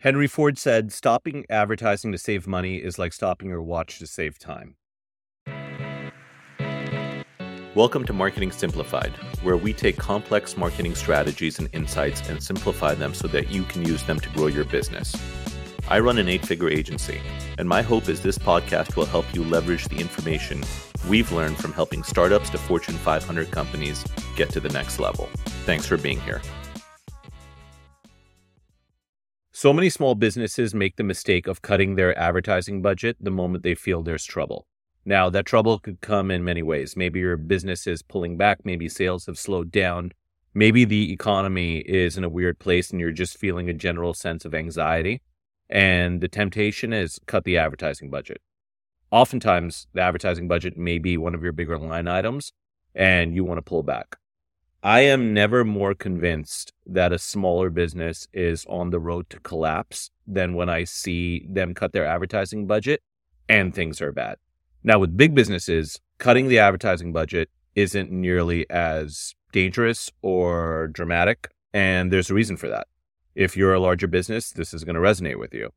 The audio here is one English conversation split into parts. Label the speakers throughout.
Speaker 1: Henry Ford said, stopping advertising to save money is like stopping your watch to save time. Welcome to Marketing Simplified, where we take complex marketing strategies and insights and simplify them so that you can use them to grow your business. I run an eight figure agency, and my hope is this podcast will help you leverage the information we've learned from helping startups to Fortune 500 companies get to the next level. Thanks for being here. So many small businesses make the mistake of cutting their advertising budget the moment they feel there's trouble. Now, that trouble could come in many ways. Maybe your business is pulling back, maybe sales have slowed down, maybe the economy is in a weird place and you're just feeling a general sense of anxiety. And the temptation is cut the advertising budget. Oftentimes, the advertising budget may be one of your bigger line items and you want to pull back. I am never more convinced that a smaller business is on the road to collapse than when I see them cut their advertising budget and things are bad. Now, with big businesses, cutting the advertising budget isn't nearly as dangerous or dramatic. And there's a reason for that. If you're a larger business, this is going to resonate with you.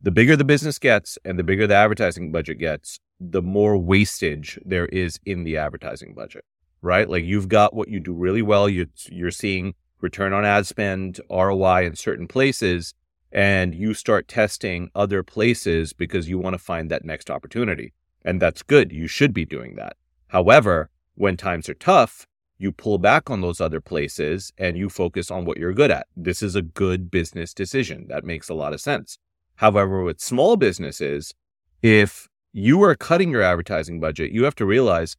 Speaker 1: The bigger the business gets and the bigger the advertising budget gets, the more wastage there is in the advertising budget right? Like you've got what you do really well. You, you're seeing return on ad spend, ROI in certain places, and you start testing other places because you want to find that next opportunity. And that's good. You should be doing that. However, when times are tough, you pull back on those other places and you focus on what you're good at. This is a good business decision. That makes a lot of sense. However, with small businesses, if you are cutting your advertising budget, you have to realize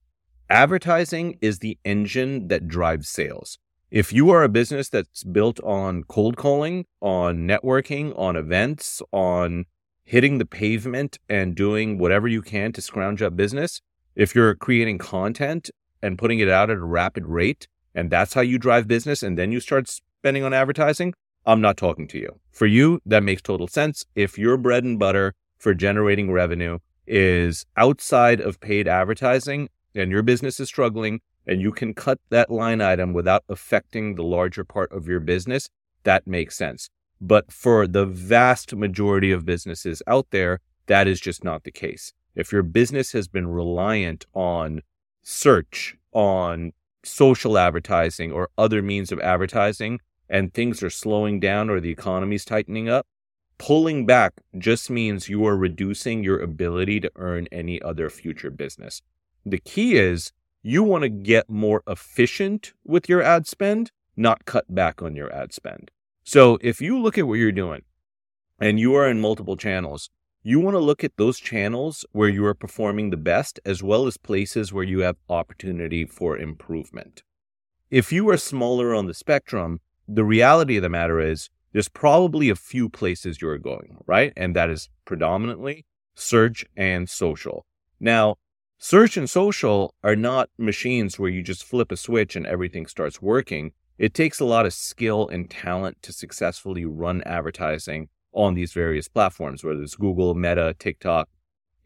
Speaker 1: Advertising is the engine that drives sales. If you are a business that's built on cold calling, on networking, on events, on hitting the pavement and doing whatever you can to scrounge up business, if you're creating content and putting it out at a rapid rate, and that's how you drive business, and then you start spending on advertising, I'm not talking to you. For you, that makes total sense. If your bread and butter for generating revenue is outside of paid advertising, and your business is struggling and you can cut that line item without affecting the larger part of your business, that makes sense. But for the vast majority of businesses out there, that is just not the case. If your business has been reliant on search, on social advertising, or other means of advertising, and things are slowing down or the economy's tightening up, pulling back just means you are reducing your ability to earn any other future business. The key is you want to get more efficient with your ad spend, not cut back on your ad spend. So if you look at what you're doing and you are in multiple channels, you want to look at those channels where you are performing the best as well as places where you have opportunity for improvement. If you are smaller on the spectrum, the reality of the matter is there's probably a few places you're going, right? And that is predominantly search and social. Now, Search and social are not machines where you just flip a switch and everything starts working. It takes a lot of skill and talent to successfully run advertising on these various platforms, whether it's Google, Meta, TikTok,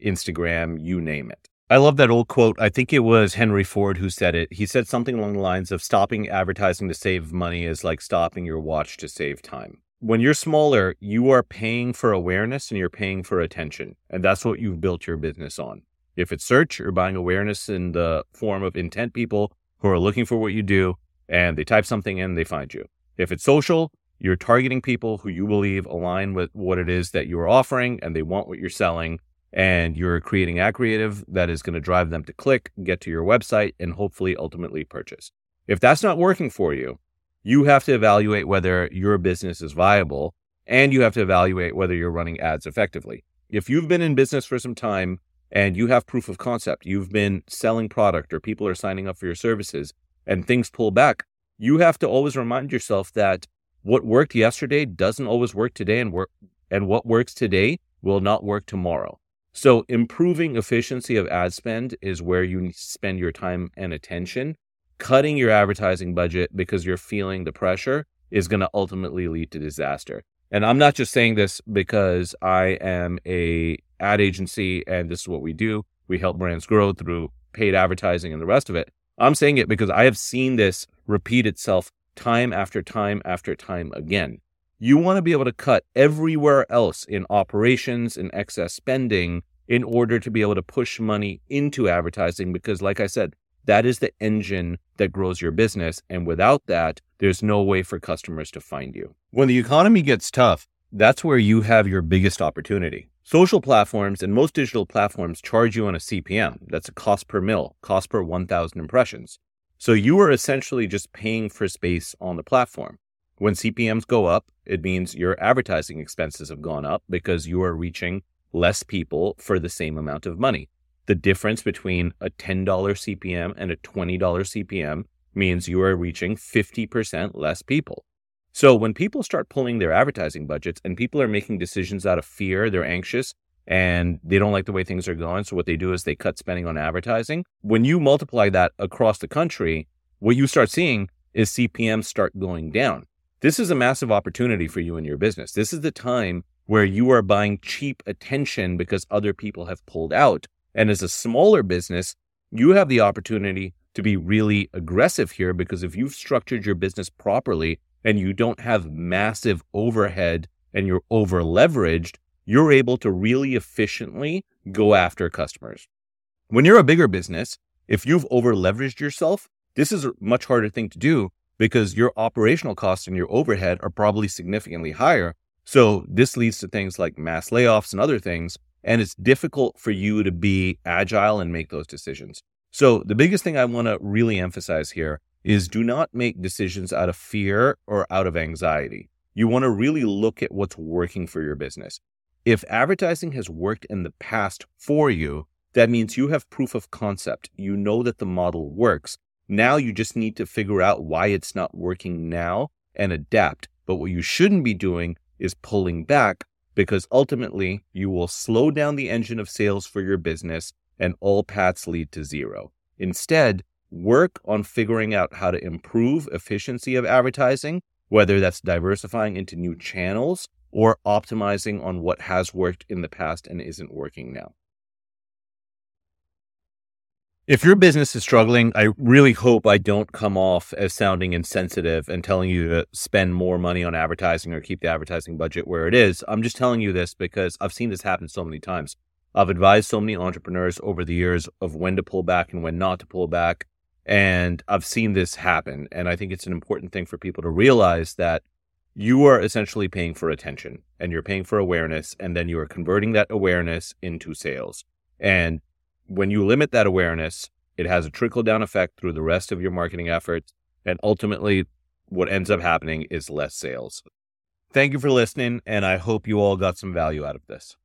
Speaker 1: Instagram, you name it. I love that old quote. I think it was Henry Ford who said it. He said something along the lines of stopping advertising to save money is like stopping your watch to save time. When you're smaller, you are paying for awareness and you're paying for attention. And that's what you've built your business on. If it's search, you're buying awareness in the form of intent people who are looking for what you do and they type something in, they find you. If it's social, you're targeting people who you believe align with what it is that you are offering and they want what you're selling. And you're creating ad creative that is going to drive them to click, get to your website, and hopefully ultimately purchase. If that's not working for you, you have to evaluate whether your business is viable and you have to evaluate whether you're running ads effectively. If you've been in business for some time and you have proof of concept, you've been selling product or people are signing up for your services and things pull back, you have to always remind yourself that what worked yesterday doesn't always work today and work and what works today will not work tomorrow. So improving efficiency of ad spend is where you spend your time and attention. Cutting your advertising budget because you're feeling the pressure is going to ultimately lead to disaster. And I'm not just saying this because I am a ad agency and this is what we do. We help brands grow through paid advertising and the rest of it. I'm saying it because I have seen this repeat itself time after time after time again. You want to be able to cut everywhere else in operations and excess spending in order to be able to push money into advertising because, like I said, that is the engine that grows your business. And without that, there's no way for customers to find you. When the economy gets tough, that's where you have your biggest opportunity. Social platforms and most digital platforms charge you on a CPM. That's a cost per mil, cost per 1,000 impressions. So you are essentially just paying for space on the platform. When CPMs go up, it means your advertising expenses have gone up because you are reaching less people for the same amount of money. The difference between a $10 CPM and a $20 CPM means you are reaching 50% less people. So when people start pulling their advertising budgets and people are making decisions out of fear, they're anxious and they don't like the way things are going. So what they do is they cut spending on advertising. When you multiply that across the country, what you start seeing is CPMs start going down. This is a massive opportunity for you and your business. This is the time where you are buying cheap attention because other people have pulled out. And as a smaller business, you have the opportunity to be really aggressive here because if you've structured your business properly and you don't have massive overhead and you're over leveraged, you're able to really efficiently go after customers. When you're a bigger business, if you've over leveraged yourself, this is a much harder thing to do because your operational costs and your overhead are probably significantly higher. So this leads to things like mass layoffs and other things. And it's difficult for you to be agile and make those decisions. So the biggest thing I want to really emphasize here is do not make decisions out of fear or out of anxiety. You want to really look at what's working for your business. If advertising has worked in the past for you, that means you have proof of concept. You know that the model works. Now you just need to figure out why it's not working now and adapt. But what you shouldn't be doing is pulling back because ultimately you will slow down the engine of sales for your business and all paths lead to zero. Instead, work on figuring out how to improve efficiency of advertising, whether that's diversifying into new channels or optimizing on what has worked in the past and isn't working now. If your business is struggling, I really hope I don't come off as sounding insensitive and telling you to spend more money on advertising or keep the advertising budget where it is. I'm just telling you this because I've seen this happen so many times. I've advised so many entrepreneurs over the years of when to pull back and when not to pull back. And I've seen this happen. And I think it's an important thing for people to realize that you are essentially paying for attention and you're paying for awareness. And then you are converting that awareness into sales. And when you limit that awareness, it has a trickle down effect through the rest of your marketing efforts. And ultimately, what ends up happening is less sales. Thank you for listening, and I hope you all got some value out of this.